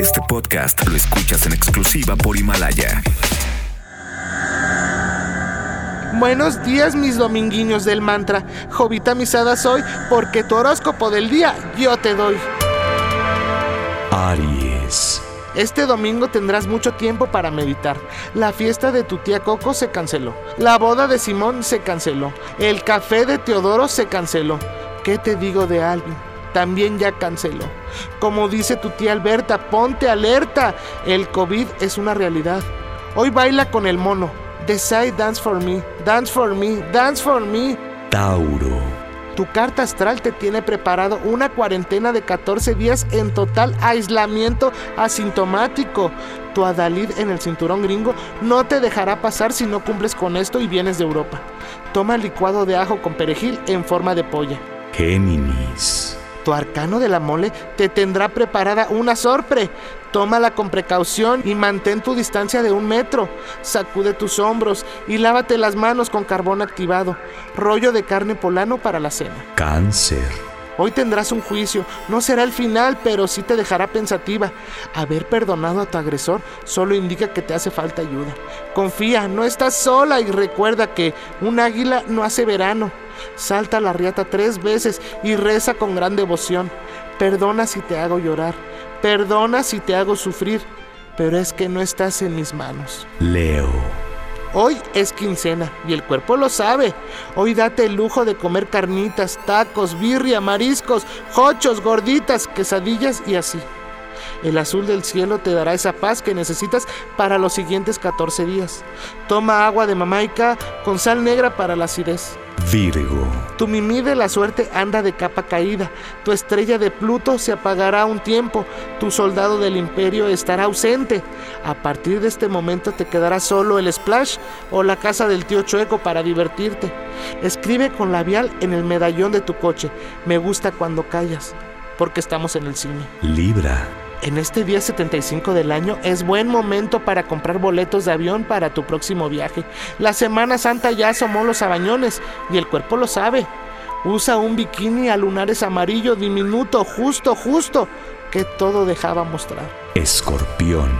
Este podcast lo escuchas en exclusiva por Himalaya. Buenos días, mis dominguiños del mantra. Jovita misada soy, porque tu horóscopo del día yo te doy. Aries. Este domingo tendrás mucho tiempo para meditar. La fiesta de tu tía Coco se canceló. La boda de Simón se canceló. El café de Teodoro se canceló. ¿Qué te digo de Alvin? También ya canceló. Como dice tu tía Alberta, ponte alerta. El COVID es una realidad. Hoy baila con el mono. Decide dance for me, dance for me, dance for me. Tauro. Tu carta astral te tiene preparado una cuarentena de 14 días en total aislamiento asintomático. Tu Adalid en el cinturón gringo no te dejará pasar si no cumples con esto y vienes de Europa. Toma licuado de ajo con perejil en forma de polla. Géminis. Tu arcano de la mole te tendrá preparada una sorpresa. Tómala con precaución y mantén tu distancia de un metro. Sacude tus hombros y lávate las manos con carbón activado. Rollo de carne polano para la cena. Cáncer. Hoy tendrás un juicio. No será el final, pero sí te dejará pensativa. Haber perdonado a tu agresor solo indica que te hace falta ayuda. Confía, no estás sola y recuerda que un águila no hace verano. Salta la riata tres veces y reza con gran devoción. Perdona si te hago llorar. Perdona si te hago sufrir. Pero es que no estás en mis manos. Leo. Hoy es quincena y el cuerpo lo sabe. Hoy date el lujo de comer carnitas, tacos, birria, mariscos, jochos, gorditas, quesadillas y así. El azul del cielo te dará esa paz que necesitas para los siguientes 14 días. Toma agua de mamaica con sal negra para la acidez. Virgo. Tu mimí de la suerte anda de capa caída. Tu estrella de Pluto se apagará un tiempo. Tu soldado del imperio estará ausente. A partir de este momento te quedará solo el splash o la casa del tío Chueco para divertirte. Escribe con labial en el medallón de tu coche. Me gusta cuando callas, porque estamos en el cine. Libra. En este día 75 del año es buen momento para comprar boletos de avión para tu próximo viaje. La Semana Santa ya asomó los abañones y el cuerpo lo sabe. Usa un bikini a lunares amarillo diminuto, justo, justo, que todo dejaba mostrar. Escorpión.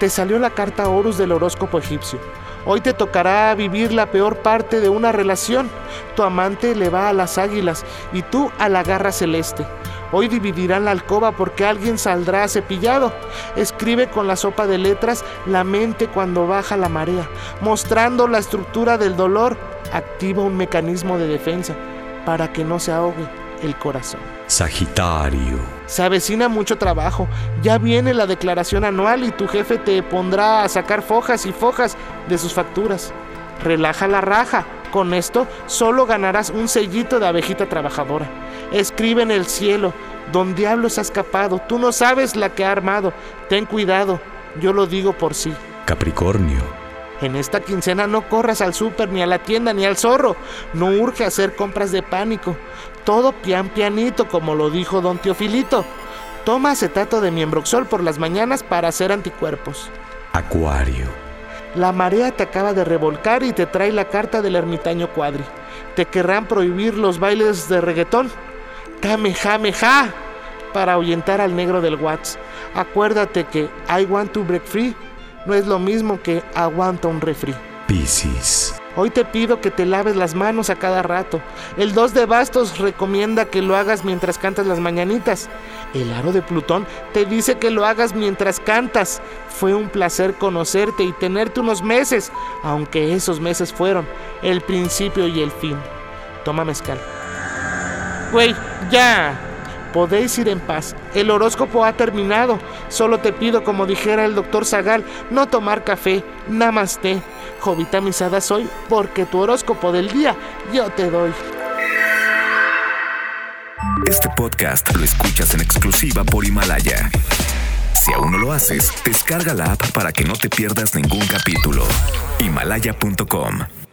Te salió la carta Horus del horóscopo egipcio. Hoy te tocará vivir la peor parte de una relación. Tu amante le va a las águilas y tú a la garra celeste. Hoy dividirán la alcoba porque alguien saldrá cepillado. Escribe con la sopa de letras la mente cuando baja la marea, mostrando la estructura del dolor. Activa un mecanismo de defensa para que no se ahogue el corazón. Sagitario. Se avecina mucho trabajo. Ya viene la declaración anual y tu jefe te pondrá a sacar fojas y fojas de sus facturas. Relaja la raja. Con esto solo ganarás un sellito de abejita trabajadora. Escribe en el cielo, don diablos ha escapado, tú no sabes la que ha armado. Ten cuidado, yo lo digo por sí. Capricornio. En esta quincena no corras al súper, ni a la tienda, ni al zorro. No urge hacer compras de pánico. Todo pian pianito, como lo dijo don Teofilito. Toma acetato de miembroxol por las mañanas para hacer anticuerpos. Acuario. La marea te acaba de revolcar y te trae la carta del ermitaño cuadri. Te querrán prohibir los bailes de reggaetón. Kamehameha para ahuyentar al negro del Watts. Acuérdate que I want to break free no es lo mismo que aguanta un refri. Piscis. Hoy te pido que te laves las manos a cada rato. El 2 de bastos recomienda que lo hagas mientras cantas las mañanitas. El aro de Plutón te dice que lo hagas mientras cantas. Fue un placer conocerte y tenerte unos meses, aunque esos meses fueron el principio y el fin. Toma mezcal. Güey, ya. Podéis ir en paz. El horóscopo ha terminado. Solo te pido, como dijera el doctor Zagal, no tomar café. Namaste. Jovita misada soy, porque tu horóscopo del día yo te doy. Este podcast lo escuchas en exclusiva por Himalaya. Si aún no lo haces, descarga la app para que no te pierdas ningún capítulo. Himalaya.com